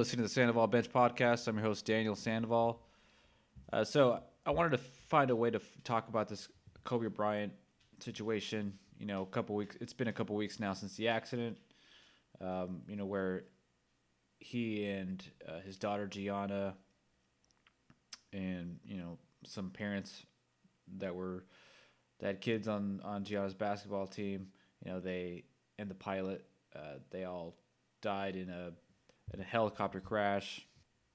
Listening to the Sandoval Bench Podcast. I'm your host, Daniel Sandoval. Uh, so I wanted to find a way to f- talk about this Kobe Bryant situation. You know, a couple weeks. It's been a couple weeks now since the accident. Um, you know, where he and uh, his daughter Gianna, and you know some parents that were that had kids on on Gianna's basketball team. You know, they and the pilot, uh, they all died in a in a helicopter crash,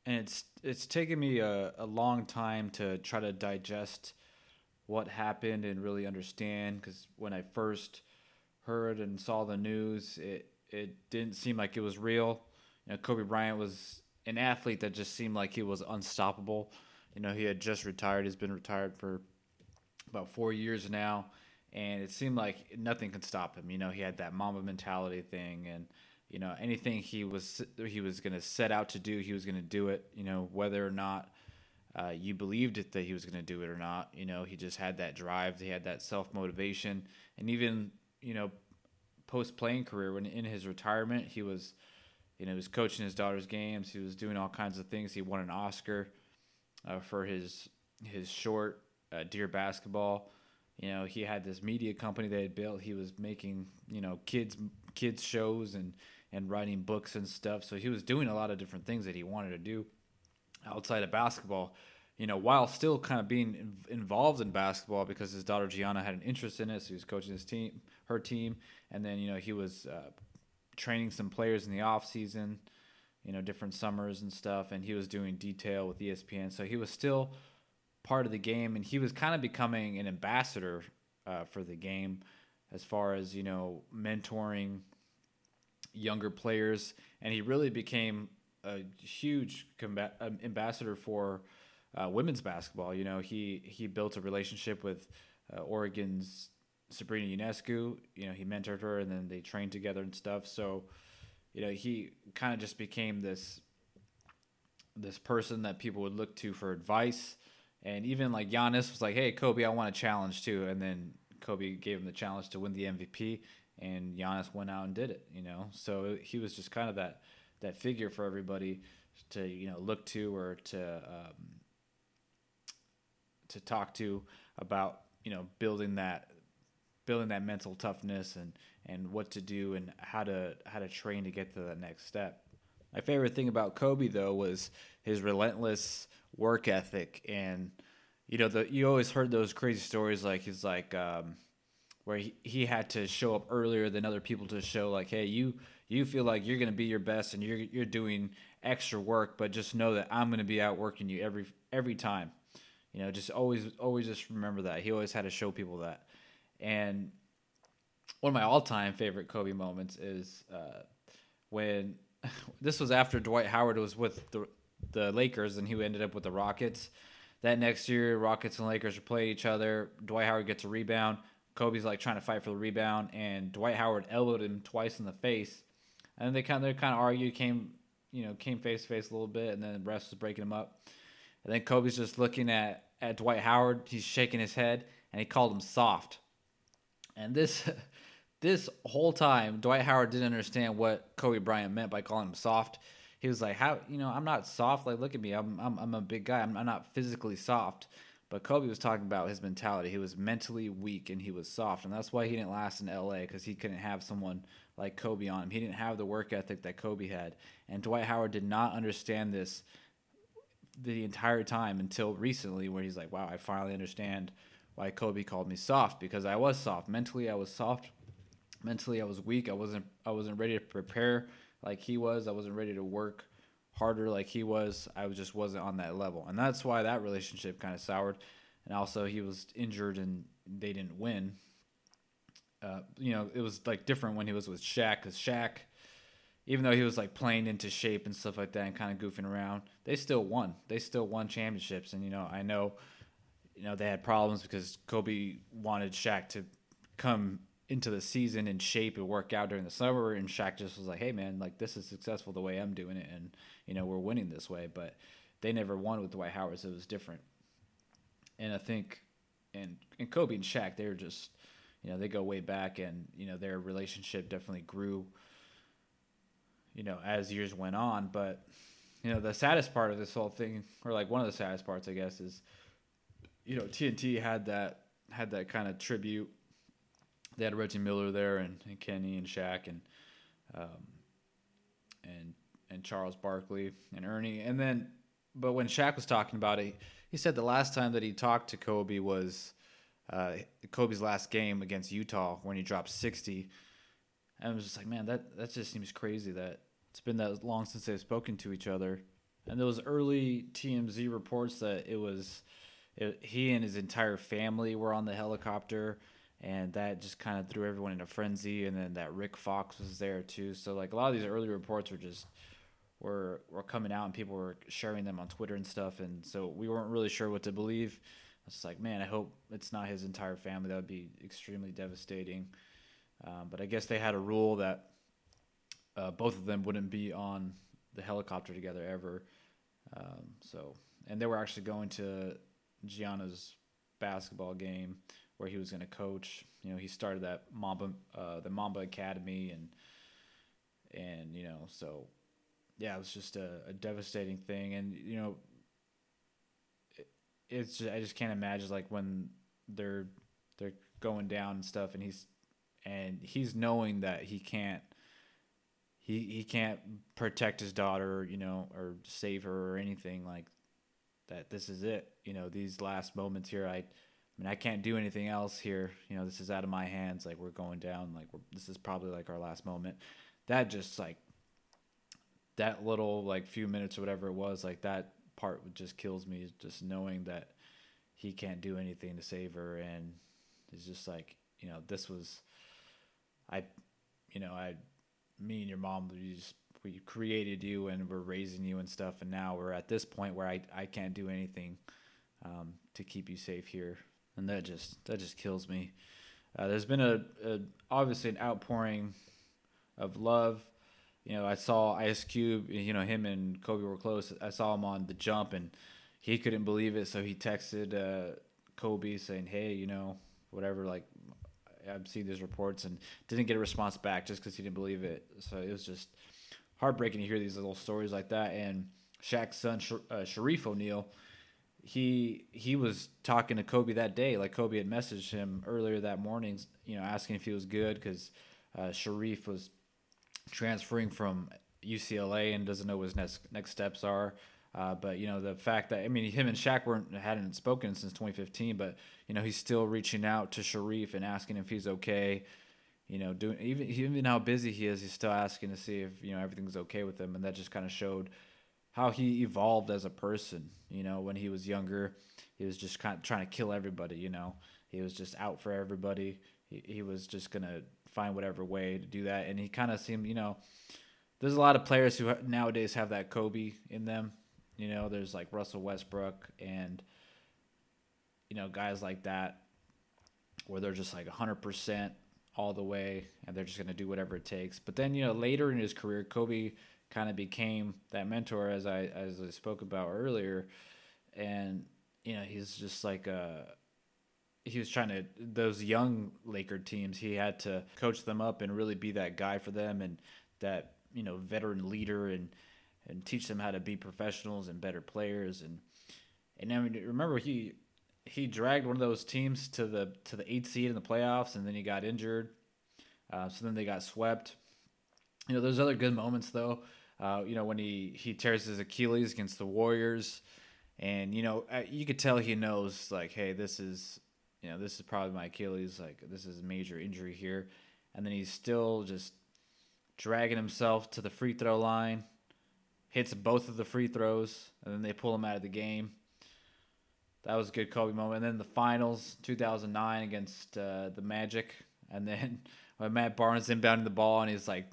and it's it's taken me a, a long time to try to digest what happened and really understand. Because when I first heard and saw the news, it it didn't seem like it was real. You know, Kobe Bryant was an athlete that just seemed like he was unstoppable. You know, he had just retired. He's been retired for about four years now, and it seemed like nothing could stop him. You know, he had that Mamba mentality thing, and you know anything he was he was going to set out to do, he was going to do it. You know, whether or not uh, you believed it that he was going to do it or not. You know, he just had that drive. He had that self motivation, and even you know, post playing career when in his retirement, he was, you know, he was coaching his daughter's games. He was doing all kinds of things. He won an Oscar uh, for his his short uh, Dear Basketball. You know, he had this media company he had built. He was making you know kids kids shows and and writing books and stuff. So he was doing a lot of different things that he wanted to do outside of basketball. You know, while still kind of being involved in basketball because his daughter Gianna had an interest in it, so he was coaching his team, her team, and then you know he was uh, training some players in the off season, you know, different summers and stuff, and he was doing detail with ESPN. So he was still part of the game, and he was kind of becoming an ambassador uh, for the game as far as you know mentoring younger players, and he really became a huge combat, um, ambassador for uh, women's basketball. You know, he he built a relationship with uh, Oregon's Sabrina Ionescu. You know, he mentored her, and then they trained together and stuff. So, you know, he kind of just became this this person that people would look to for advice. And even like Giannis was like, "Hey, Kobe, I want a challenge too." And then Kobe gave him the challenge to win the MVP, and Giannis went out and did it. You know, so he was just kind of that that figure for everybody to you know look to or to um, to talk to about you know building that building that mental toughness and and what to do and how to how to train to get to that next step. My favorite thing about Kobe though was his relentless work ethic and you know the you always heard those crazy stories like he's like um, where he, he had to show up earlier than other people to show like hey you you feel like you're to be your best and you're you're doing extra work but just know that I'm to be outworking you every every time. You know just always always just remember that. He always had to show people that. And one of my all-time favorite Kobe moments is uh, when this was after Dwight Howard was with the the Lakers and he ended up with the Rockets that next year, Rockets and Lakers play each other. Dwight Howard gets a rebound. Kobe's like trying to fight for the rebound, and Dwight Howard elbowed him twice in the face. And they kind of they kind of argued, came you know came face to face a little bit, and then the rest was breaking them up. And then Kobe's just looking at at Dwight Howard. He's shaking his head, and he called him soft. And this this whole time, Dwight Howard didn't understand what Kobe Bryant meant by calling him soft he was like, "How you know I'm not soft? Like look at me, I'm I'm, I'm a big guy. I'm, I'm not physically soft." But Kobe was talking about his mentality. He was mentally weak and he was soft, and that's why he didn't last in LA because he couldn't have someone like Kobe on him. He didn't have the work ethic that Kobe had, and Dwight Howard did not understand this the entire time until recently, where he's like, "Wow, I finally understand why Kobe called me soft because I was soft mentally. I was soft. Mentally, I was weak. I wasn't. I wasn't ready to prepare like he was. I wasn't ready to work harder like he was. I just wasn't on that level, and that's why that relationship kind of soured. And also, he was injured and they didn't win. Uh, you know, it was like different when he was with Shaq, because Shaq, even though he was like playing into shape and stuff like that and kind of goofing around, they still won. They still won championships. And you know, I know, you know, they had problems because Kobe wanted Shaq to come into the season in shape and work out during the summer and Shaq just was like, "Hey man, like this is successful the way I'm doing it and you know, we're winning this way." But they never won with Dwight Howard, so it was different. And I think and and Kobe and Shaq, they were just you know, they go way back and, you know, their relationship definitely grew you know, as years went on. But you know, the saddest part of this whole thing, or like one of the saddest parts, I guess, is you know TNT had that had that kind of tribute. They had Reggie Miller there and, and Kenny and Shaq and um, and and Charles Barkley and Ernie, and then but when Shaq was talking about it, he said the last time that he talked to Kobe was uh, Kobe's last game against Utah when he dropped 60. And I was just like, man, that, that just seems crazy that it's been that long since they've spoken to each other. And those early TMZ reports that it was it, he and his entire family were on the helicopter, and that just kind of threw everyone in a frenzy. And then that Rick Fox was there too. So like a lot of these early reports were just were were coming out, and people were sharing them on Twitter and stuff. And so we weren't really sure what to believe. It's like, man, I hope it's not his entire family. That would be extremely devastating. Um, but I guess they had a rule that uh, both of them wouldn't be on the helicopter together ever. Um, so, and they were actually going to Gianna's basketball game where he was going to coach. You know, he started that Mamba, uh, the Mamba Academy, and and you know, so yeah, it was just a, a devastating thing. And you know, it's just, I just can't imagine like when they're they're going down and stuff, and he's and he's knowing that he can't he he can't protect his daughter, you know, or save her or anything like that. This is it, you know. These last moments here, I, I mean, I can't do anything else here. You know, this is out of my hands. Like we're going down. Like this is probably like our last moment. That just like that little like few minutes or whatever it was, like that part just kills me just knowing that he can't do anything to save her and it's just like you know this was i you know i me and your mom we just we created you and we're raising you and stuff and now we're at this point where i i can't do anything um, to keep you safe here and that just that just kills me uh, there's been a, a obviously an outpouring of love you know, I saw Ice Cube, you know, him and Kobe were close. I saw him on the jump and he couldn't believe it. So he texted uh, Kobe saying, hey, you know, whatever, like, I've seen these reports and didn't get a response back just because he didn't believe it. So it was just heartbreaking to hear these little stories like that. And Shaq's son, uh, Shareef O'Neal, he he was talking to Kobe that day. Like Kobe had messaged him earlier that morning, you know, asking if he was good because uh, Shareef was transferring from UCLA and doesn't know what his next next steps are. Uh, but you know the fact that I mean him and Shaq weren't hadn't spoken since 2015, but you know he's still reaching out to Shareef and asking if he's okay. You know, doing even even how busy he is, he's still asking to see if you know everything's okay with him, and that just kind of showed how he evolved as a person. You know, when he was younger, he was just kind of trying to kill everybody. You know, he was just out for everybody. He, he was just gonna find whatever way to do that. And he kind of seemed, you know, there's a lot of players who nowadays have that Kobe in them. You know, there's like Russell Westbrook and you know guys like that where they're just like 100% all the way and they're just to do whatever it takes. But then, you know, later in his career, Kobe kind of became that mentor as I as I spoke about earlier and you know, he's just like a he was trying to those young Laker teams. He had to coach them up and really be that guy for them and that you know veteran leader and and teach them how to be professionals and better players and and I mean remember he he dragged one of those teams to the to the eighth seed in the playoffs and then he got injured. Uh, so then they got swept. You know, there's other good moments though. Uh, you know when he he tears his Achilles against the Warriors, and you know uh, you could tell he knows like, hey, this is you know, this is probably my Achilles. Like, this is a major injury here. And then he's still just dragging himself to the free throw line, hits both of the free throws, and then they pull him out of the game. That was a good Kobe moment. And then the finals, 2009 against uh, the Magic. And then when Matt Barnes inbounding the ball and he's like,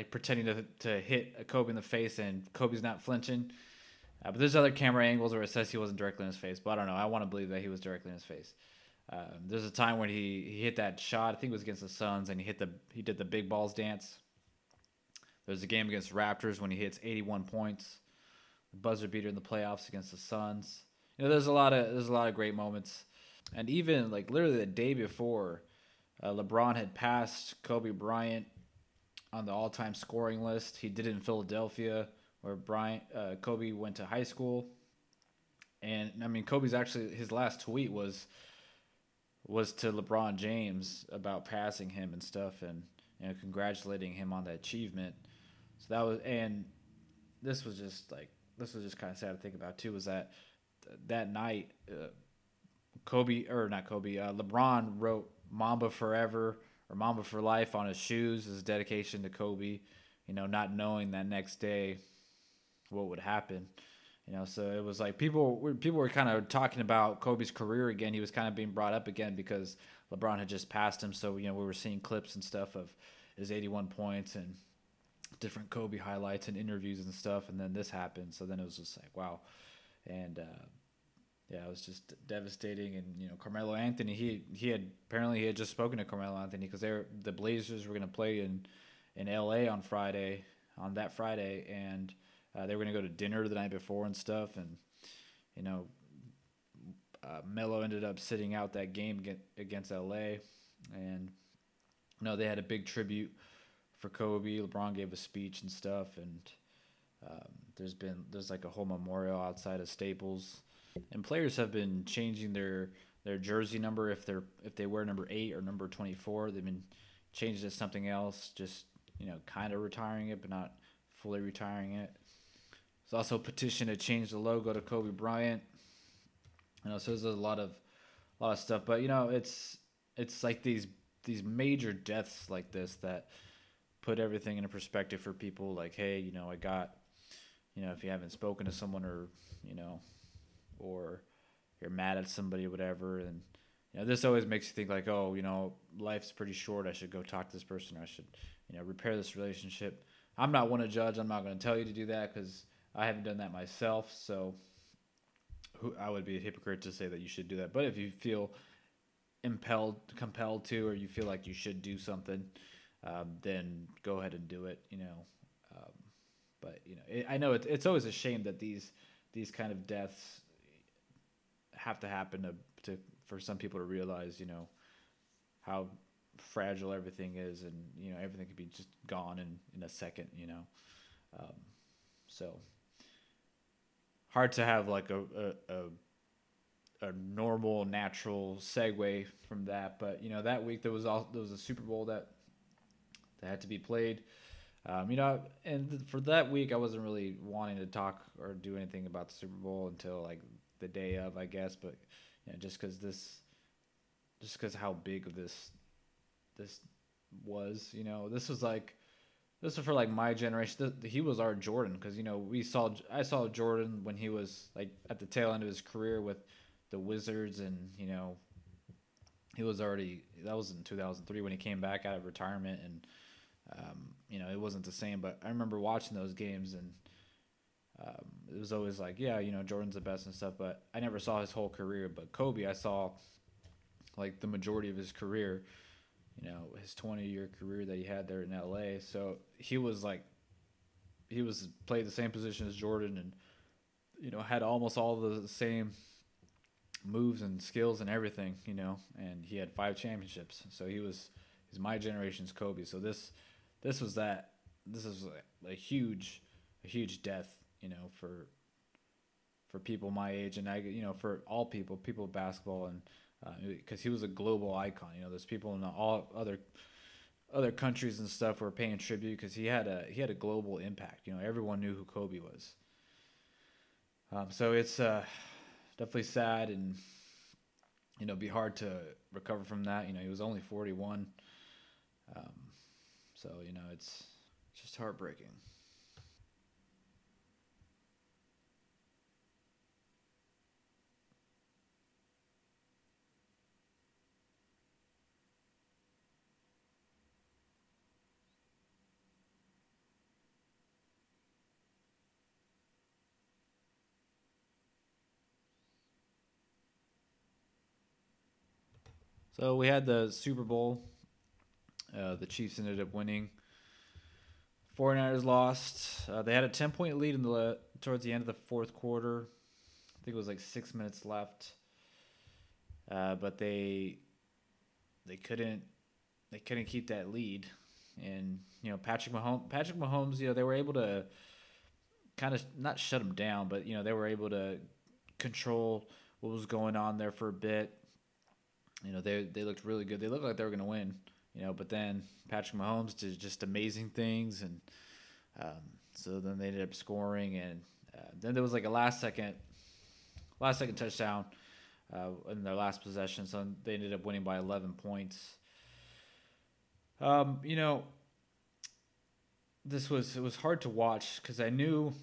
like pretending to, to hit Kobe in the face and Kobe's not flinching. Uh, but there's other camera angles where it says he wasn't directly in his face, but I don't know. I want to believe that he was directly in his face. Um, there's a time when he, he hit that shot. I think it was against the Suns, and he hit the he did the big balls dance. There's a game against Raptors when he hits 81 points, the buzzer beater in the playoffs against the Suns. You know, there's a lot of there's a lot of great moments, and even like literally the day before, uh, LeBron had passed Kobe Bryant on the all-time scoring list. He did it in Philadelphia, where Bryant uh, Kobe went to high school. And I mean, Kobe's actually his last tweet was was to LeBron James about passing him and stuff, and you know, congratulating him on that achievement. So that was, and this was just like this was just kind of sad to think about too. Was that that night, uh, Kobe or not Kobe, uh, LeBron wrote "Mamba Forever" or "Mamba for Life" on his shoes as dedication to Kobe. You know, not knowing that next day what would happen. You know, so it was like people were, people were kind of talking about Kobe's career again. He was kind of being brought up again because LeBron had just passed him. So you know, we were seeing clips and stuff of his 81 points and different Kobe highlights and interviews and stuff. And then this happened. So then it was just like wow, and uh, yeah, it was just devastating. And you know, Carmelo Anthony, he he had apparently he had just spoken to Carmelo Anthony because they the Blazers were going to play in in L.A. on Friday on that Friday and uh, they were gonna go to dinner the night before and stuff, and you know, uh, Melo ended up sitting out that game against LA, and you know they had a big tribute for Kobe. LeBron gave a speech and stuff, and um, there's been there's like a whole memorial outside of Staples, and players have been changing their their jersey number if they're if they wear number eight or number twenty four. They've been changed it to something else, just you know, kind of retiring it, but not fully retiring it. There's also a petition to change the logo to Kobe Bryant. You know, so there's a lot of a lot of stuff, but you know, it's it's like these these major deaths like this that put everything in a perspective for people. Like, hey, you know, I got, you know, if you haven't spoken to someone or you know, or you're mad at somebody or whatever, and you know, this always makes you think like, oh, you know, life's pretty short. I should go talk to this person. I should, you know, repair this relationship. I'm not one to judge. I'm not going to tell you to do that because I haven't done that myself, so who, I would be a hypocrite to say that you should do that. But if you feel impelled, compelled to, or you feel like you should do something, um, then go ahead and do it. You know, um, but you know, it, I know it, it's always a shame that these these kind of deaths have to happen to, to for some people to realize, you know, how fragile everything is, and you know, everything could be just gone in in a second. You know, um, so hard to have like a, a, a, a normal natural segue from that. But you know that week there was all there was a Super Bowl that that had to be played. Um, you know, and for that week I wasn't really wanting to talk or do anything about the Super Bowl until like the day of, I guess. But you know, just because this, just because how big of this this was, you know, this was like this was for like my generation. He was our Jordan because you know we saw I saw Jordan when he was like at the tail end of his career with the Wizards, and you know he was already that was in 2003 when he came back out of retirement, and um, you know it wasn't the same. But I remember watching those games, and um, it was always like, yeah, you know Jordan's the best and stuff. But I never saw his whole career. But Kobe, I saw like the majority of his career you know his 20 year career that he had there in LA. So he was like he was played the same position as Jordan and you know had almost all the same moves and skills and everything, you know, and he had five championships. So he was he's my generation's Kobe. So this this was that this is a, a huge a huge death, you know, for for people my age and I you know for all people, people of basketball and because uh, he was a global icon. You know, there's people in all other other countries and stuff were paying tribute because he had a he had a global impact. You know, everyone knew who Kobe was. Um, so it's uh, definitely sad and you know be hard to recover from that. You know, he was only 41. Um, so you know, it's just heartbreaking. So we had the Super Bowl. Uh, the Chiefs ended up winning. 49ers lost. Uh, they had a 10 point lead in the towards the end of the fourth quarter. I think it was like six minutes left. Uh, but they they couldn't they couldn't keep that lead. and you know Patrick Mahomes. Patrick Mahomes, you know, they were able to kind of not shut him down, but you know they were able to control what was going on there for a bit. You know, they they looked really good. They looked like they were going to win. You know, but then Patrick Mahomes did just amazing things, and um, so then they ended up scoring, and uh, then there was like a last second, last second touchdown uh, in their last possession. So they ended up winning by 11 points. Um, you know, this was it was hard to watch because I knew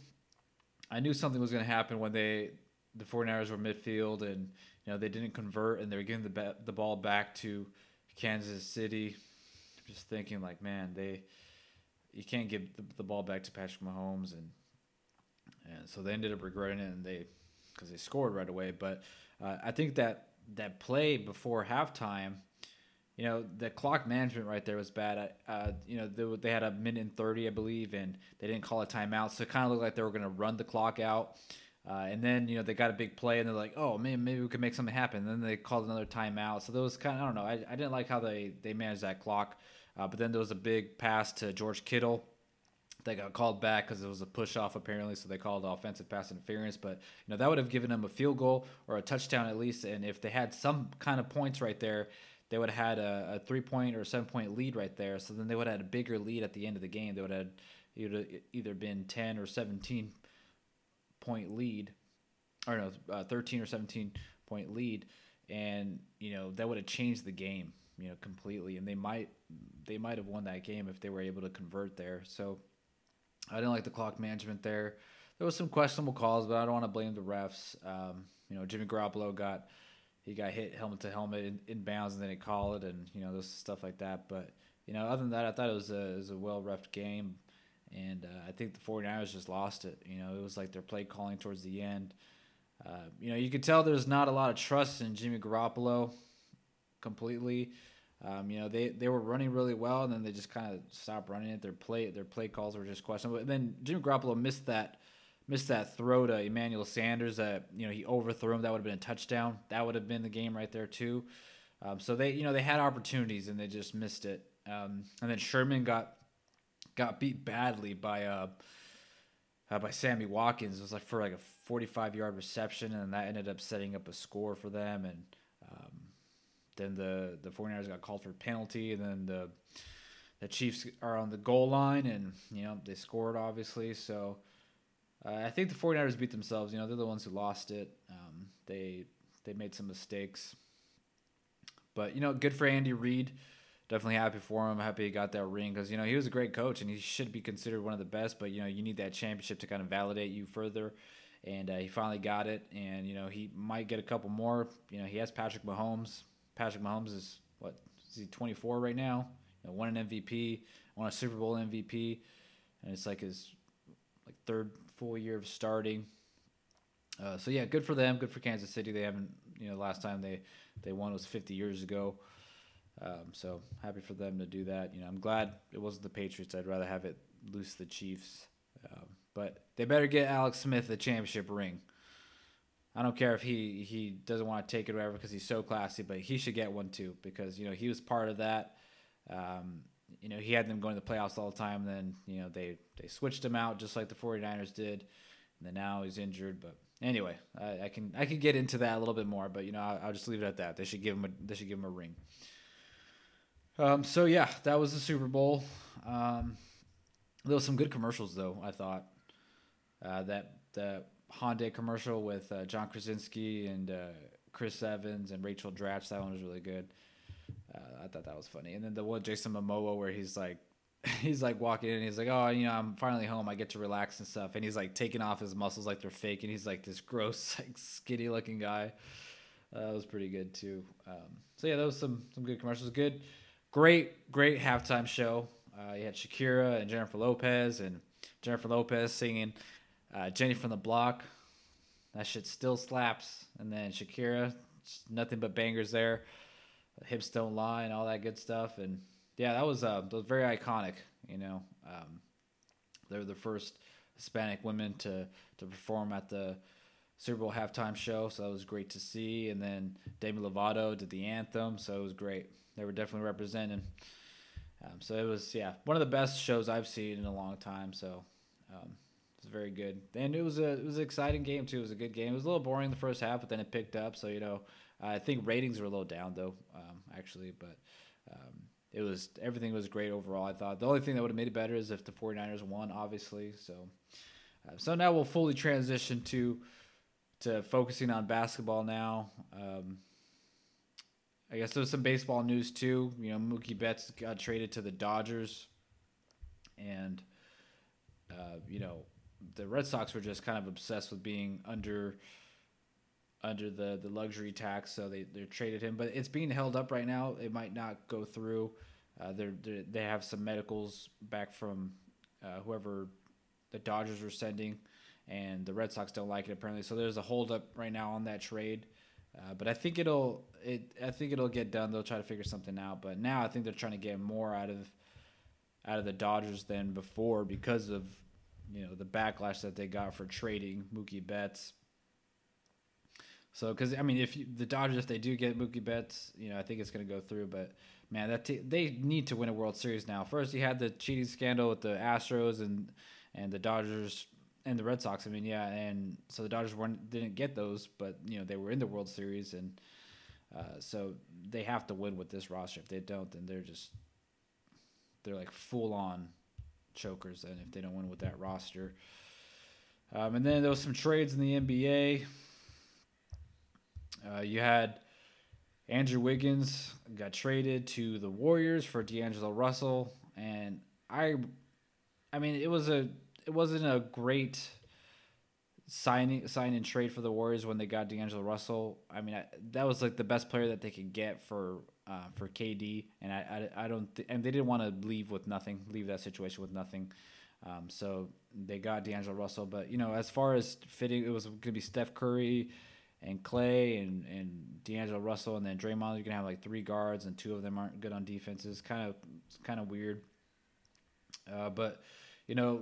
I knew something was going to happen when they the 49ers were midfield and you know they didn't convert and they were giving the ba- the ball back to Kansas City. Just thinking like, man, they you can't give the, the ball back to Patrick Mahomes and and so they ended up regretting it and they because they scored right away. But uh, I think that that play before halftime, you know, the clock management right there was bad. Uh, you know, they, they had a minute and thirty, I believe, and they didn't call a timeout, so it kind of looked like they were going to run the clock out. Uh, and then you know they got a big play and they're like, oh man, maybe we could make something happen. And then they called another timeout. So was kind of I don't know. I, I didn't like how they they managed that clock. Uh, but then there was a big pass to George Kittle that got called back because it was a push off apparently. So they called offensive pass interference. But you know that would have given them a field goal or a touchdown at least. And if they had some kind of points right there, they would have had a, a three point or seven point lead right there. So then they would have had a bigger lead at the end of the game. They would have either been ten or seventeen point lead, or no, uh, thirteen or seventeen point lead, and you know that would have changed the game, you know, completely. And they might they might have won that game if they were able to convert there. So I didn't like the clock management there. There was some questionable calls, but I don't want to blame the refs. Um, you know, Jimmy Garoppolo got he got hit helmet to helmet in, in bounds, and then he called it, and you know, there's stuff like that. But you know, other than that, I thought it was a it was a well refed game. And uh, I think the 49ers just lost it. You know, it was like their play calling towards the end. Uh, you know, you could tell there's not a lot of trust in Jimmy Garoppolo completely. Um, you know, they, they were running really well, and then they just kind of stopped running it. Their play their play calls were just questionable. But then Jimmy Garoppolo missed that missed that throw to Emmanuel Sanders that you know he overthrew him. That would have been a touchdown. That would have been the game right there too. Um, so they you know they had opportunities and they just missed it. Um, and then Sherman got got beat badly by uh, uh, by Sammy Watkins. It was like for like a 45 yard reception, and that ended up setting up a score for them. And um, then the the 49ers got called for a penalty, and then the the Chiefs are on the goal line, and you know they scored obviously. So uh, I think the 49ers beat themselves. You know they're the ones who lost it. Um, they they made some mistakes, but you know good for Andy Reid definitely happy for him. Happy he got that ring because you know he was a great coach and he should be considered one of the best. But you know you need that championship to kind of validate you further, and uh, he finally got it. And you know he might get a couple more. You know he has Patrick Mahomes. Patrick Mahomes is what is he 24 right now? You know, won an MVP, won a Super Bowl MVP, and it's like his like third full year of starting. Uh, so yeah, good for them. Good for Kansas City. They haven't you know last time they they won was 50 years ago. Um, so happy for them to do that. You know, I'm glad it wasn't the Patriots. I'd rather have it lose the Chiefs. Um, but they better get Alex Smith the championship ring. I don't care if he he doesn't want to take it or whatever because he's so classy, but he should get one too because you know he was part of that. Um, you know he had them going to the playoffs all the time. Then you know they they switched him out just like the 49ers did, and then now he's injured. But anyway, I, I can I can get into that a little bit more, but you know I'll, I'll just leave it at that. They should give him a they should give him a ring. Um, so yeah, that was the Super Bowl. Um, there was some good commercials though. I thought uh, that the Hyundai commercial with uh, John Krasinski and uh, Chris Evans and Rachel Dratch. That one was really good. Uh, I thought that was funny. And then the one Jason Momoa where he's like, he's like walking in. he's like, oh, you know, I'm finally home. I get to relax and stuff. And he's like taking off his muscles like they're fake. And he's like this gross, like skinny looking guy. Uh, that was pretty good too. Um, so yeah, was some some good commercials. Good great, great halftime show. Uh, you had Shakira and Jennifer Lopez, and Jennifer Lopez singing uh, Jenny from the Block. That shit still slaps. And then Shakira, nothing but bangers there. Hips don't lie and all that good stuff. And yeah, that was uh, that was very iconic. You know, um, they were the first Hispanic women to to perform at the Super Bowl halftime show, so that was great to see. And then Demi Lovato did the anthem, so it was great they were definitely representing. Um, so it was yeah one of the best shows I've seen in a long time. So um, it was very good, and it was a it was an exciting game too. It was a good game. It was a little boring the first half, but then it picked up. So you know I think ratings were a little down though, um, actually, but. Um, it was everything was great overall. I thought the only thing that would have made it better is if the 49ers won, obviously. So, uh, so now we'll fully transition to to focusing on basketball now. Um, I guess there's some baseball news too. You know, Mookie Betts got traded to the Dodgers, and uh, you know the Red Sox were just kind of obsessed with being under under the the luxury tax, so they they traded him. But it's being held up right now. It might not go through. Uh, they're, they're, they have some medicals back from uh, whoever the Dodgers were sending, and the Red Sox don't like it apparently. So there's a holdup right now on that trade. Uh, but I think it'll it I think it'll get done. They'll try to figure something out. But now I think they're trying to get more out of out of the Dodgers than before because of you know the backlash that they got for trading Mookie Betts. So, because I mean, if you, the Dodgers if they do get Mookie Betts, you know, I think it's going to go through. But man, that t- they need to win a World Series now. First, you had the cheating scandal with the Astros and and the Dodgers and the Red Sox. I mean, yeah, and so the Dodgers weren't didn't get those, but you know they were in the World Series, and uh, so they have to win with this roster. If they don't, then they're just they're like full on chokers. And if they don't win with that roster, um, and then there was some trades in the NBA. Uh, you had Andrew Wiggins got traded to the Warriors for D'Angelo Russell, and I, I mean, it was a it wasn't a great signing sign and trade for the Warriors when they got D'Angelo Russell. I mean, I, that was like the best player that they could get for uh, for KD, and I I, I don't th- and they didn't want to leave with nothing, leave that situation with nothing. Um, so they got D'Angelo Russell, but you know, as far as fitting, it was going to be Steph Curry and Klay and and D'Angelo Russell, and then Draymond. You're gonna have like three guards, and two of them aren't good on defenses. Kind of kind of weird. Uh, but you know,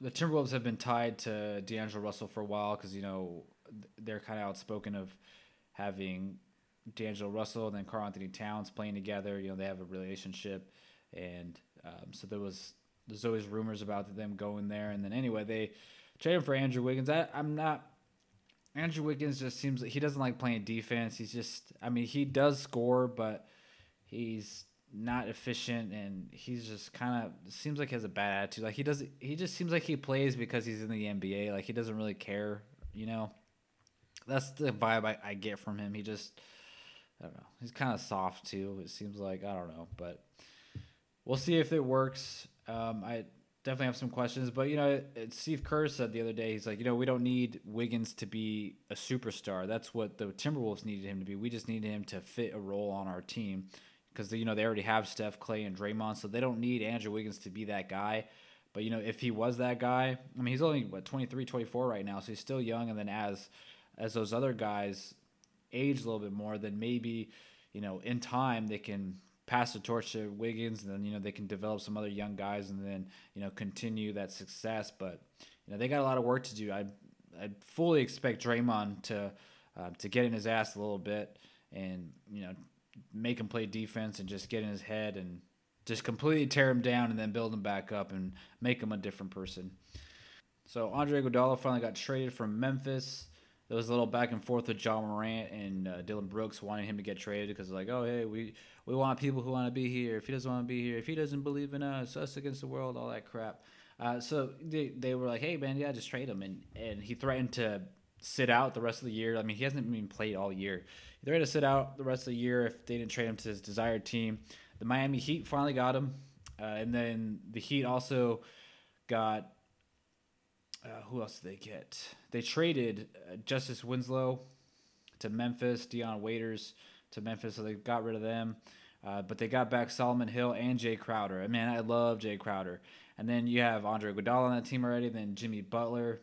the Timberwolves have been tied to D'Angelo Russell for a while because you know they're kind of outspoken of having D'Angelo Russell and then Karl-Anthony Towns playing together. You know they have a relationship, and um, so there was there's always rumors about them going there. And then anyway, they traded for Andrew Wiggins. I, I'm not. Andrew Wiggins just seems like he doesn't like playing defense. He's just, I mean, he does score, but he's not efficient and he's just kind of seems like he has a bad attitude. Like he does he just seems like he plays because he's in the NBA. Like he doesn't really care, you know. That's the vibe I, I get from him. He just I don't know. He's kind of soft too. It seems like I don't know, but we'll see if it works. Um, I definitely have some questions, but you know, Steve Kerr said the other day, he's like, you know, we don't need Wiggins to be a superstar. That's what the Timberwolves needed him to be. We just needed him to fit a role on our team because you know they already have Steph, Klay, and Draymond, so they don't need Andrew Wiggins to be that guy. But you know, if he was that guy, I mean, he's only what 23, 24 right now, so he's still young. And then as as those other guys age a little bit more, then maybe you know in time they can pass the torch to Wiggins, and then you know they can develop some other young guys, and then you know continue that success. But you know they got a lot of work to do. I I fully expect Draymond to uh, to get in his ass a little bit, and you know make him play defense and just get in his head and just completely tear him down and then build him back up and make him a different person. So Andre Iguodala finally got traded from Memphis. There was a little back and forth with Ja Morant and uh, Dillon Brooks wanting him to get traded because like, oh hey, we we want people who want to be here. If he doesn't want to be here, if he doesn't believe in us, us against the world, all that crap. Uh, so they, they were like, hey man, yeah, just trade him, and and he threatened to sit out the rest of the year. I mean, he hasn't even played all year. They're going to sit out the rest of the year if they didn't trade him to his desired team. The Miami Heat finally got him, uh, and then the Heat also got uh, who else did they get? They traded uh, Justice Winslow to Memphis, Dion Waiters to Memphis, so they got rid of them. Uh, but they got back Solomon Hill and Jae Crowder. And man, I love Jae Crowder. And then you have Andre Iguodala on that team already. Then Jimmy Butler.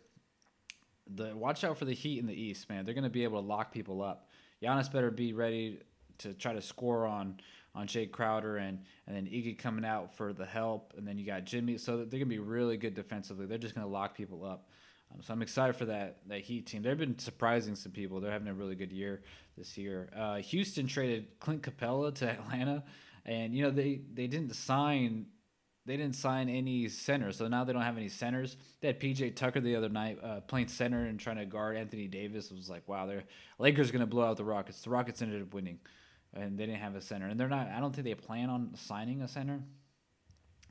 The watch out for the Heat in the East, man. They're going to be able to lock people up. Giannis better be ready to try to score on on Jae Crowder and and then Iggy coming out for the help, and then you got Jimmy. So they're gonna be really good defensively. They're just gonna lock people up. Um, so I'm excited for that that Heat team. They've been surprising some people. They're having a really good year this year. Uh, Houston traded Clint Capela to Atlanta. and you know they they didn't sign they didn't sign any centers, so now they don't have any centers. They had PJ Tucker the other night uh, playing center and trying to guard Anthony Davis. It was like, wow, they're Lakers gonna blow out the Rockets. The Rockets ended up winning, and they didn't have a center, and they're not. I don't think they plan on signing a center.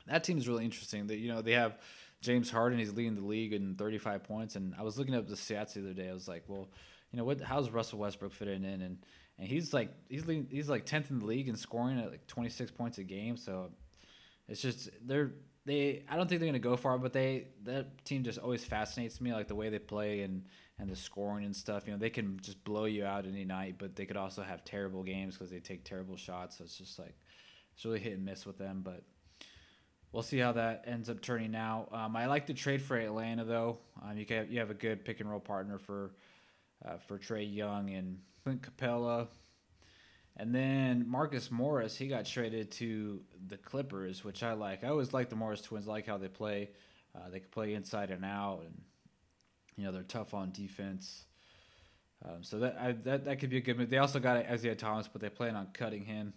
That team is really interesting. That you know they have James Harden. He's leading the league in 35 points, and I was looking up the stats the other day. I was like, well, you know what? How's Russell Westbrook fitting in? And and he's like he's leading, he's like 10th in the league in scoring at like 26 points a game. So it's just they're they. I don't think they're gonna go far, but they that team just always fascinates me, like the way they play and and the scoring and stuff. You know, they can just blow you out any night, but they could also have terrible games because they take terrible shots. So it's just like it's really hit and miss with them, but we'll see how that ends up turning out. Um, I like the trade for Atlanta though. Um, you can you have a good pick and roll partner for uh, for Trae Young and Clint Capela. And then Marcus Morris, he got traded to the Clippers, which I like. I always like the Morris twins. I like how they play. Uh, they can play inside and out, and you know they're tough on defense. Um, so that I, that that could be a good move. They also got Isaiah Thomas, but they plan on cutting him.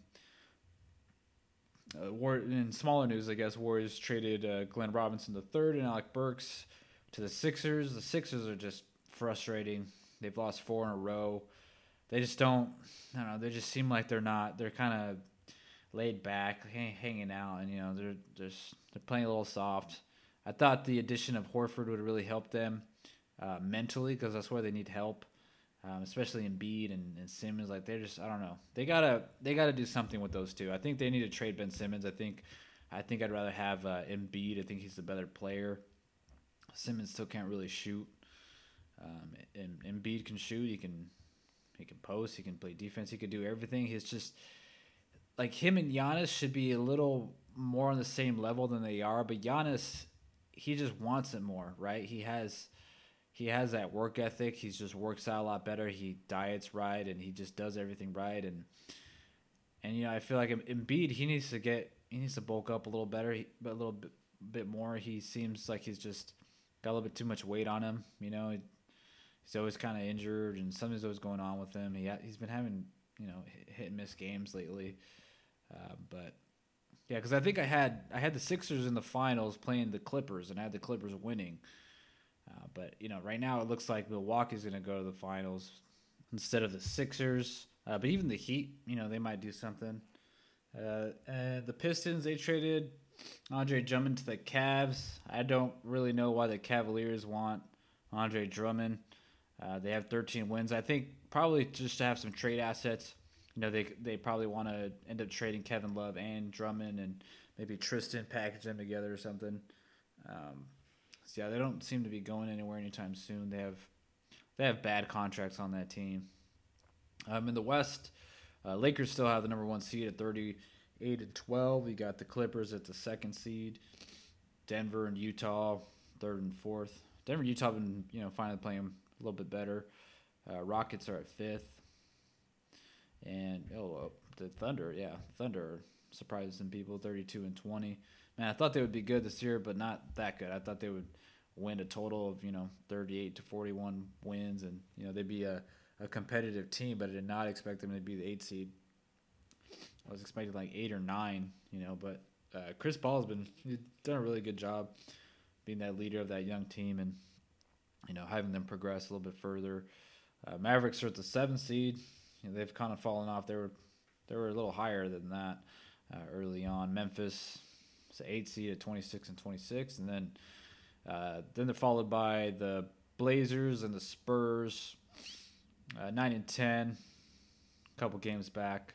Uh, War, in smaller news, I guess Warriors traded uh, Glenn Robinson the third and Alec Burks to the Sixers. The Sixers are just frustrating. They've lost four in a row they just don't. I don't know. They just seem like they're not. They're kind of laid back, hanging out, and you know they're just they're playing a little soft. I thought the addition of Horford would really help them uh, mentally because that's where they need help, um, especially Embiid and, and Simmons. Like they're just I don't know. They gotta they gotta do something with those two. I think they need to trade Ben Simmons. I think I think I'd rather have uh, Embiid. I think he's the better player. Simmons still can't really shoot. Um, and Embiid can shoot. He can he can post. He can play defense. He can do everything. He's just like him and Giannis should be a little more on the same level than they are. But Giannis, he just wants it more, right? He has he has that work ethic. He just works out a lot better. He diets right, and he just does everything right. And and you know, I feel like Embiid, he needs to get he needs to bulk up a little better, but a little bit, bit more. He seems like he's just got a little bit too much weight on him. You know, he's always kind of injured and something's always going on with him. He he's been having you know hit and miss games lately, uh, but yeah, because I think I had I had the Sixers in the finals playing the Clippers and I had the Clippers winning. Uh, but you know, right now it looks like Milwaukee's going to go to the finals instead of the Sixers. Uh, but even the Heat, you know, they might do something. Uh, the Pistons, they traded Andre Drummond to the Cavs. I don't really know why the Cavaliers want Andre Drummond. Uh, they have 13 wins. I think probably just to have some trade assets. You know, they they probably want to end up trading Kevin Love and Drummond and maybe Tristan package them together or something. Um, so yeah, they don't seem to be going anywhere anytime soon. They have they have bad contracts on that team. Um, in the West, uh, Lakers still have the number one seed at 38 and 12. You got the Clippers at the second seed. Denver and Utah third and fourth. Denver Utah have been you know finally playing a little bit better. Uh, Rockets are at fifth, and oh, uh, the Thunder, yeah, Thunder surprised some people, thirty-two and twenty. Man, I thought they would be good this year, but not that good. I thought they would win a total of you know thirty-eight to forty-one wins, and you know they'd be a, a competitive team. But I did not expect them to be the eight seed. I was expecting like eight or nine, you know. But uh, Chris Paul has been done a really good job being that leader of that young team, and you know, having them progress a little bit further. Uh, Mavericks are at the seventh seed. You know, they've kind of fallen off. They were they were a little higher than that uh, early on. Memphis is the eighth seed at 26 and 26, and then uh, then they're followed by the Blazers and the Spurs, uh, nine and ten, a couple games back.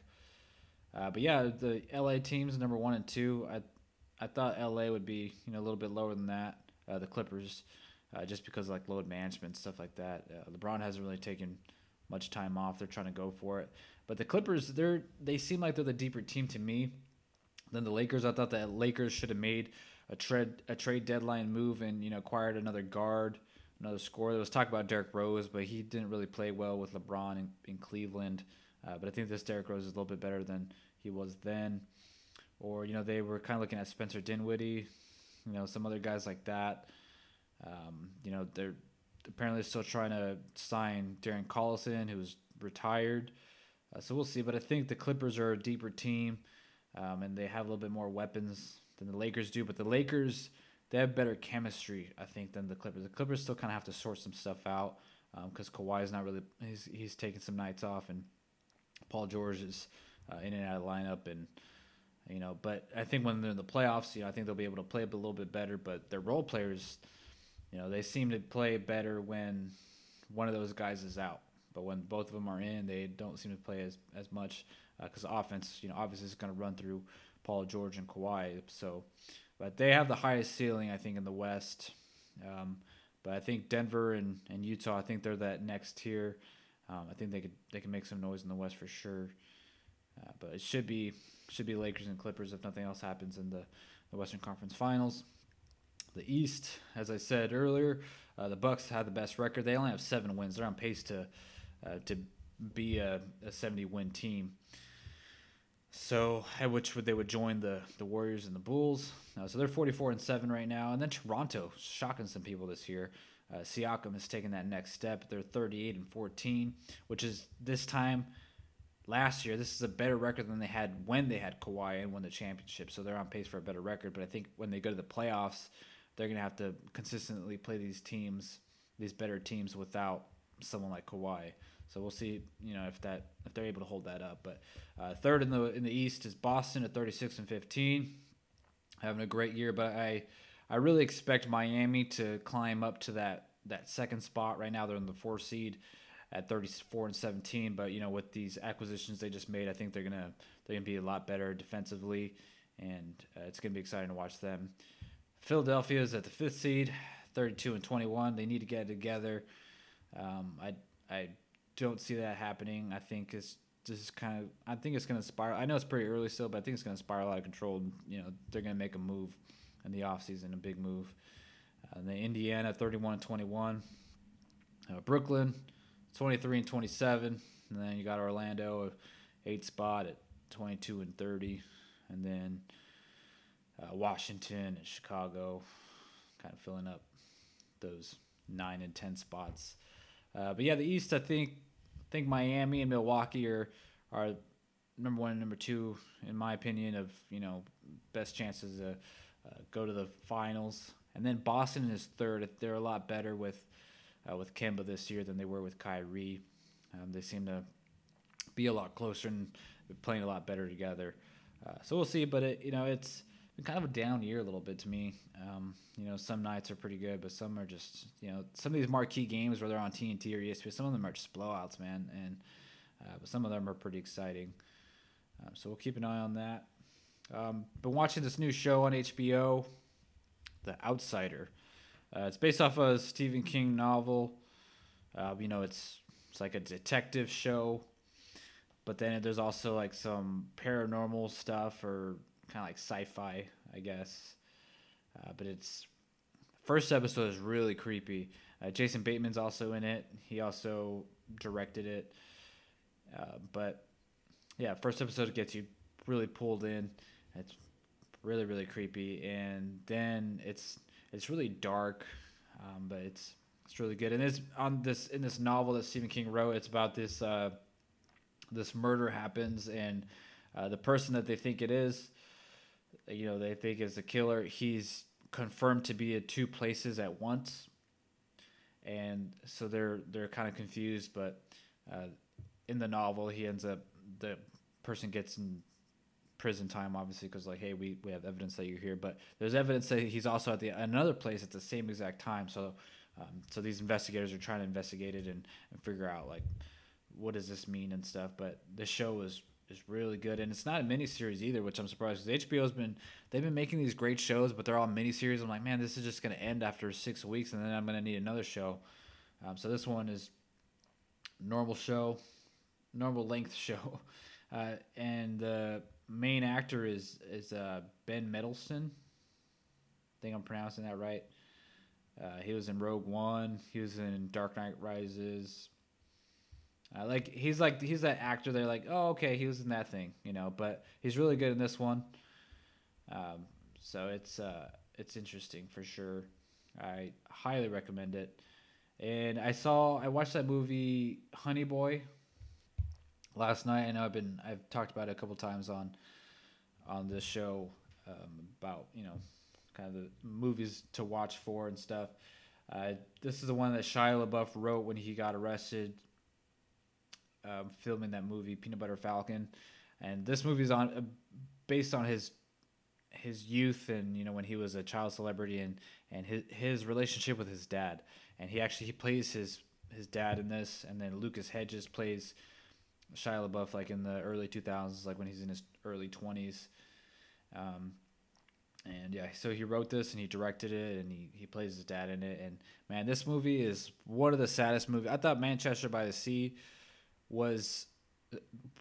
Uh, but yeah, the LA teams number one and two. I I thought LA would be you know a little bit lower than that. Uh, the Clippers uh, just because like load management stuff like that. Uh, LeBron hasn't really taken much time off. They're trying to go for it, but the Clippers they're they seem like they're the deeper team to me than the Lakers. I thought that Lakers should have made a trade a trade deadline move and you know acquired another guard, another scorer. There was talk about Derrick Rose, but he didn't really play well with LeBron in, in Cleveland. Uh, but I think this Derrick Rose is a little bit better than he was then. Or you know they were kind of looking at Spencer Dinwiddie, you know some other guys like that. Um, you know, they're apparently still trying to sign Darren Collison, who's retired. Uh, so we'll see. But I think the Clippers are a deeper team. um, and they have a little bit more weapons than the Lakers do. But the Lakers they have better chemistry, I think, than the Clippers. The Clippers still kind of have to sort some stuff out because um, Kawhi is not really he's he's taking some nights off, and Paul George is uh, in and out of the lineup, and you know. But I think when they're in the playoffs, you know, I think they'll be able to play a little bit better. But their role players, you know, they seem to play better when one of those guys is out. But when both of them are in, they don't seem to play as as much because uh, offense, you know, obviously is going to run through Paul George and Kawhi. So, but they have the highest ceiling, I think, in the West. Um, but I think Denver and, and Utah, I think they're that next tier. Um, I think they could they can make some noise in the West for sure. Uh, but it should be should be Lakers and Clippers if nothing else happens in the, the Western Conference Finals. The East, as I said earlier, uh, the Bucks have the best record. They only have seven wins. They're on pace to uh, to be a, a 70 win team. So, at which would they would join the the Warriors and the Bulls. Uh, so they're 44 and seven right now, and then Toronto shocking some people this year. Uh, Siakam has taken that next step. They're 38 and 14, which is this time last year. This is a better record than they had when they had Kawhi and won the championship. So they're on pace for a better record. But I think when they go to the playoffs, they're going to have to consistently play these teams, these better teams, without someone like Kawhi. So we'll see, you know, if that if they're able to hold that up. But uh, third in the in the East is Boston at 36 and 15, having a great year. But I I really expect Miami to climb up to that that second spot. Right now they're in the four seed at 34 and 17. But you know, with these acquisitions they just made, I think they're gonna they're gonna be a lot better defensively, and uh, it's gonna be exciting to watch them. Philadelphia is at the fifth seed, 32 and 21. They need to get together. Um, I I don't see that happening. I think it's just kind of. I think it's going to spiral. I know it's pretty early still, but I think it's going to spiral out of control. You know, they're going to make a move in the offseason, a big move. Uh, and then Indiana, 31 and 21. Uh, Brooklyn, 23 and 27. And then you got Orlando, eight spot at 22 and 30. And then uh, Washington and Chicago, kind of filling up those nine and 10 spots. Uh, but yeah, the East, I think, I think Miami and Milwaukee are are number one and number two in my opinion of you know best chances to uh, go to the finals. And then Boston is third. They're a lot better with uh, with Kemba this year than they were with Kyrie. Um, they seem to be a lot closer and playing a lot better together. Uh, so we'll see. But it, you know, it's been kind of a down year a little bit to me. Um, you know, some nights are pretty good, but some are just you know some of these marquee games where they're on TNT or ESPN. Some of them are just blowouts, man, and uh, but some of them are pretty exciting. Um, so we'll keep an eye on that. Um, been watching this new show on HBO, The Outsider. Uh, it's based off a Stephen King novel. Uh, you know, it's it's like a detective show, but then there's also like some paranormal stuff or kind of like sci-fi, I guess. Uh, but it's first episode is really creepy. Uh, Jason Bateman's also in it. He also directed it. Uh, but yeah, first episode gets you really pulled in. It's really really creepy, and then it's it's really dark, um, but it's it's really good. And it's on this in this novel that Stephen King wrote. It's about this uh, this murder happens, and uh, the person that they think it is you know they think is the killer. He's confirmed to be at two places at once, and so they're they're kind of confused. But uh, in the novel, he ends up the person gets in prison time, obviously, because like, hey, we, we have evidence that you're here. But there's evidence that he's also at the another place at the same exact time. So um, so these investigators are trying to investigate it and, and figure out like what does this mean and stuff. But the show is is really good, and it's not a miniseries either, which I'm surprised because HBO's been they've been making these great shows, but they're all miniseries. I'm like, man, this is just gonna end after six weeks, and then I'm gonna need another show. Um, so this one is normal show, normal length show, uh, and the main actor is is uh, Ben Mendelsohn. I think I'm pronouncing that right. Uh, he was in Rogue One. He was in Dark Knight Rises. Uh, like he's like he's that actor. They're like, oh, okay, he was in that thing, you know. But he's really good in this one. Um, so it's uh, it's interesting for sure. I highly recommend it. And I saw I watched that movie Honey Boy last night. I know I've been I've talked about it a couple times on on this show um, about you know kind of the movies to watch for and stuff. Uh, this is the one that Shia LaBeouf wrote when he got arrested um, filming that movie Peanut Butter Falcon, and this movie is on uh, based on his his youth and you know when he was a child celebrity and and his his relationship with his dad, and he actually he plays his his dad in this, and then Lucas Hedges plays Shia LaBeouf like in the early 2000s, like when he's in his early 20s. Um, and yeah, so he wrote this and he directed it and he, he plays his dad in it. And man, this movie is one of the saddest movies. I thought Manchester by the Sea was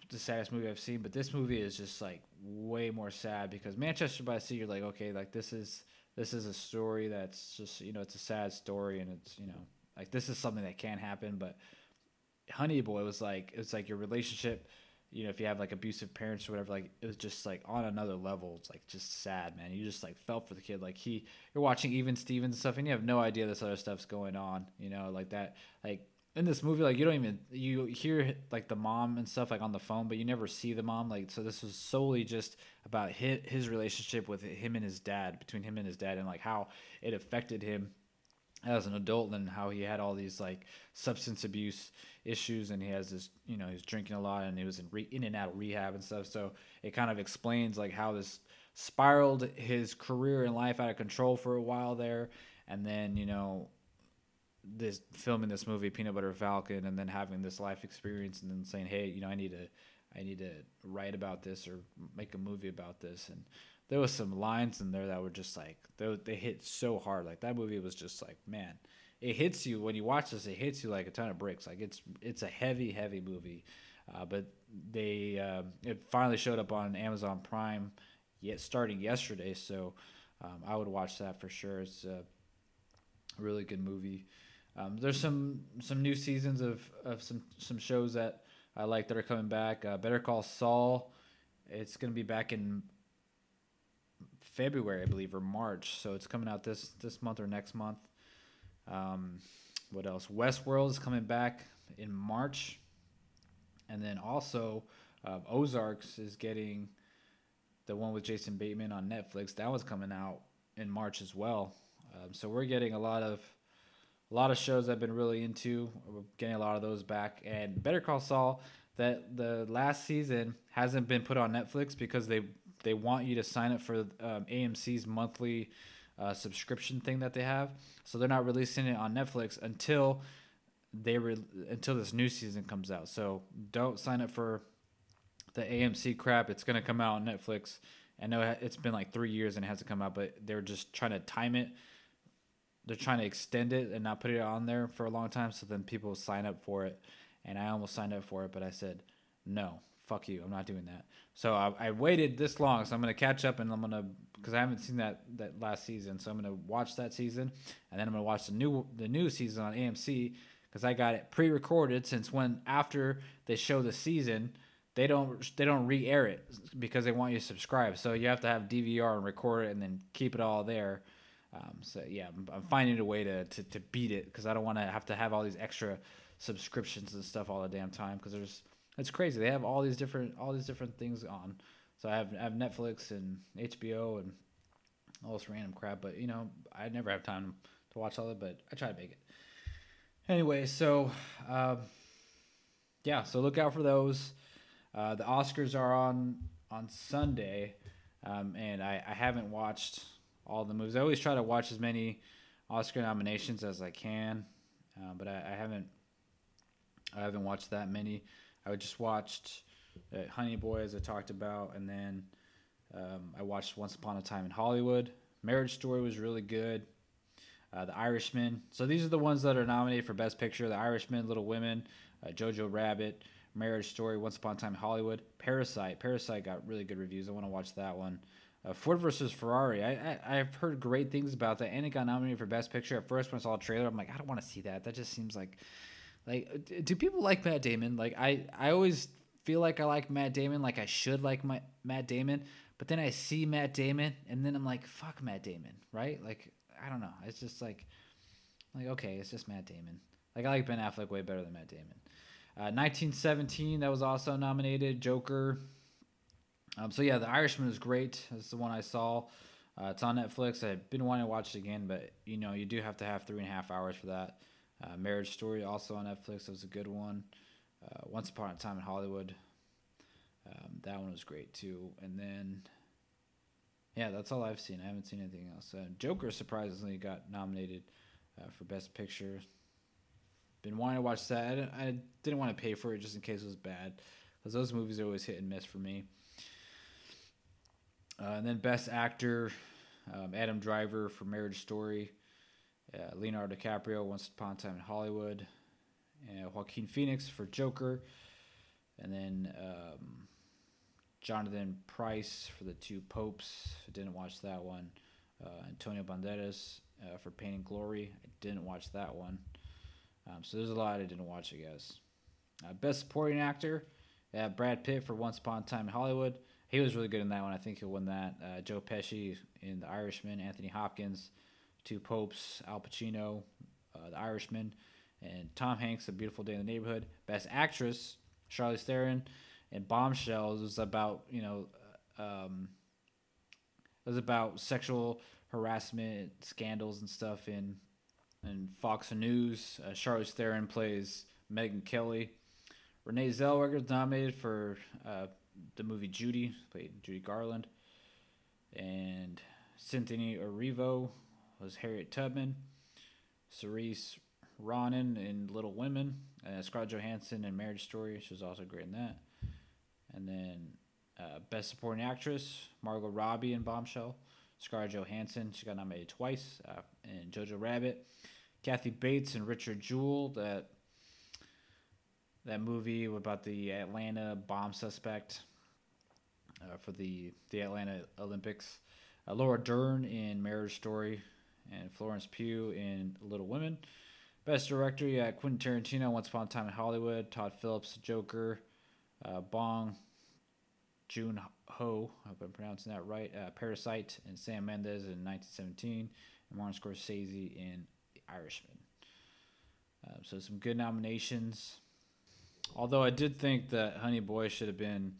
the saddest movie I've seen, but this movie is just like way more sad because Manchester by the Sea, you're like, okay, like this is this is a story that's just you know it's a sad story and it's you know like this is something that can happen, but Honey Boy was like it's like your relationship, you know, if you have like abusive parents or whatever, like it was just like on another level. It's like just sad, man. You just like felt for the kid. Like he, you're watching Even Stevens stuff, and you have no idea this other stuff's going on. You know, like that, like in this movie like you don't even you hear like the mom and stuff like on the phone but you never see the mom like so this was solely just about his, his relationship with him and his dad between him and his dad and like how it affected him as an adult and how he had all these like substance abuse issues and he has this you know he's drinking a lot and he was in, re- in and out of rehab and stuff so it kind of explains like how this spiraled his career and life out of control for a while there and then you know this filming this movie Peanut Butter Falcon and then having this life experience and then saying, "Hey, you know, I need to I need to write about this or make a movie about this." And there was some lines in there that were just like they they hit so hard. Like that movie was just like, man, it hits you when you watch this. It hits you like a ton of bricks. Like it's it's a heavy heavy movie. Uh, but they uh, it finally showed up on Amazon Prime yet starting yesterday, so um, I would watch that for sure. It's a really good movie. Um, there's some some new seasons of, of some some shows that I like that are coming back. Uh, Better Call Saul, it's gonna be back in February, I believe, or March. So it's coming out this this month or next month. Um, what else? Westworld is coming back in March, and then also uh, Ozarks is getting the one with Jason Bateman on Netflix. That was coming out in March as well. Um, so we're getting a lot of a lot of shows I've been really into. We're getting a lot of those back. And Better Call Saul, that the last season hasn't been put on Netflix because they they want you to sign up for um, AMC's monthly uh, subscription thing that they have. So they're not releasing it on Netflix until they re- until this new season comes out. So don't sign up for the AMC crap. It's gonna come out on Netflix. I know it's been like three years and it hasn't come out, but they're just trying to time it they're trying to extend it and not put it on there for a long time so then people sign up for it. And i almost signed up for it but i said no fuck you i'm not doing that. So i, I waited this long so i'm to catch up and i'm to because i haven't seen that that last season so i'm to watch that season. And then i'm to watch the new the new season on amc because i got it pre-recorded since when after they show the season they don't they don't re-air it because they want you to subscribe. So you have to have dvr and record it and then keep it all there um, so yeah, I'm, I'm, finding a way to, to, to beat it because I don't want to have to have all these extra subscriptions and stuff all the damn time because there's it's crazy. They have all these different all these different things on. So I have I have Netflix and HBO and all this random crap, but you know I never have time to watch all of it, but I try to make it. Anyway, so um, yeah, so look out for those. Uh, the Oscars are on on Sunday, um, and I, I haven't watched all the movies. I always try to watch as many Oscar nominations as I can, uh, but I, I, haven't. I haven't watched that many. I just watched uh, Honey Boy as I talked about, and then um, I watched Once Upon a Time in Hollywood. Marriage Story was really good. Uh, the Irishman. So these are the ones that are nominated for Best Picture: The Irishman, Little Women, uh, Jojo Rabbit, Marriage Story, Once Upon a Time in Hollywood, Parasite. Parasite got really good reviews. I want to watch that one. Uh, Ford versus Ferrari. I, I have heard great things about that, and it got nominated for Best Picture. At first, when I saw a trailer, I'm like, I don't want to see that. That just seems like, like, do people like Matt Damon? Like, I I always feel like I like Matt Damon, like I should like my Matt Damon, but then I see Matt Damon, and then I'm like, fuck Matt Damon, right? Like, I don't know. It's just like, like okay, it's just Matt Damon. Like I like Ben Affleck way better than Matt Damon. Uh, 1917, that was also nominated. Joker, Um, so yeah, The Irishman is great. That's the one I saw. Uh, it's on Netflix. I've been wanting to watch it again, but you know you do have to have three and a half hours for that. Uh, Marriage Story also on Netflix. That was a good one. Uh, Once Upon a Time in Hollywood. Um, that one was great too. And then, yeah, that's all I've seen. I haven't seen anything else. Uh, Joker surprisingly got nominated uh, for Best Picture. Been wanting to watch that. I I didn't want to pay for it just in case it was bad, because those movies are always hit and miss for me. Uh, and then Best Actor, um, Adam Driver for Marriage Story, uh, Leonardo DiCaprio, Once Upon a Time in Hollywood, and Joaquin Phoenix for Joker, and then um, Jonathan Pryce for the Two Popes. I didn't watch that one. Uh, Antonio Banderas uh, for Pain and Glory. I didn't watch that one. Um, so there's a lot I didn't watch, I guess. Uh, Best Supporting Actor, uh, Brad Pitt for Once Upon a Time in Hollywood. He was really good in that one. I think he'll win that. Uh, Joe Pesci in The Irishman, Anthony Hopkins, Two Popes, Al Pacino, uh, The Irishman, and Tom Hanks, A Beautiful Day in the Neighborhood. Best Actress, Charlize Theron, and Bombshells was about you know, um, it was about sexual harassment scandals and stuff in in Fox News. Uh, Charlize Theron plays Megyn Kelly. Renee Zellweger is nominated for uh, the movie Judy, played Judy Garland, and Cynthia Erivo was Harriet Tubman. Saoirse Ronan in Little Women, uh, Scarlett Johansson in Marriage Story. She was also great in that. And then uh, Best Supporting Actress, Margot Robbie in Bombshell. Scarlett Johansson, she got nominated twice uh, in Jojo Rabbit. Kathy Bates and Richard Jewell, that that movie about the Atlanta bomb suspect uh, for the the Atlanta Olympics. Uh, Laura Dern in Marriage Story, and Florence Pugh in Little Women. Best Director, yeah, Quentin Tarantino, Once Upon a Time in Hollywood. Todd Phillips, Joker. Uh, Bong Joon Ho, I hope I'm pronouncing that right. Uh, Parasite and Sam Mendes in 1917, and Martin Scorsese in The Irishman. Uh, so some good nominations. Although I did think that Honey Boy should have been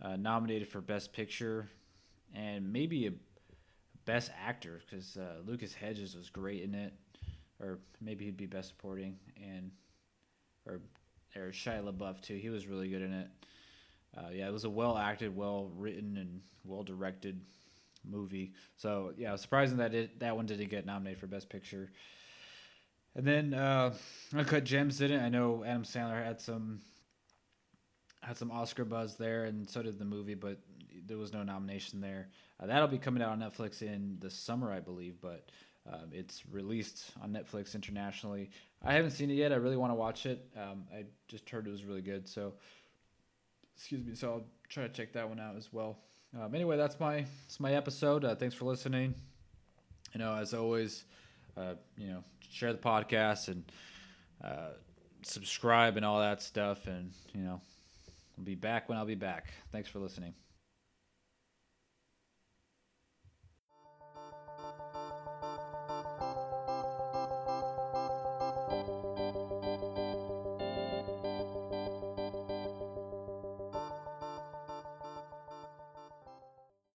uh, nominated for Best Picture and maybe a Best Actor because uh, Lucas Hedges was great in it, or maybe he'd be Best Supporting and or or Shia LaBeouf too. He was really good in it. Uh, yeah, it was a well acted, well written, and well directed movie. So yeah, surprising that it that one didn't get nominated for Best Picture. And then uh, Uncut Gems didn't. I know Adam Sandler had some had some Oscar buzz there, and so did the movie, but there was no nomination there. Uh, that'll be coming out on Netflix in the summer, I believe, but um, it's released on Netflix internationally. I haven't seen it yet. I really want to watch it. Um, I just heard it was really good, so excuse me. So I'll try to check that one out as well. Um, anyway, that's my that's my episode. Uh, thanks for listening. You know, as always, uh, you know, share the podcast and uh, subscribe and all that stuff. And you know, I'll be back when I'll be back. Thanks for listening.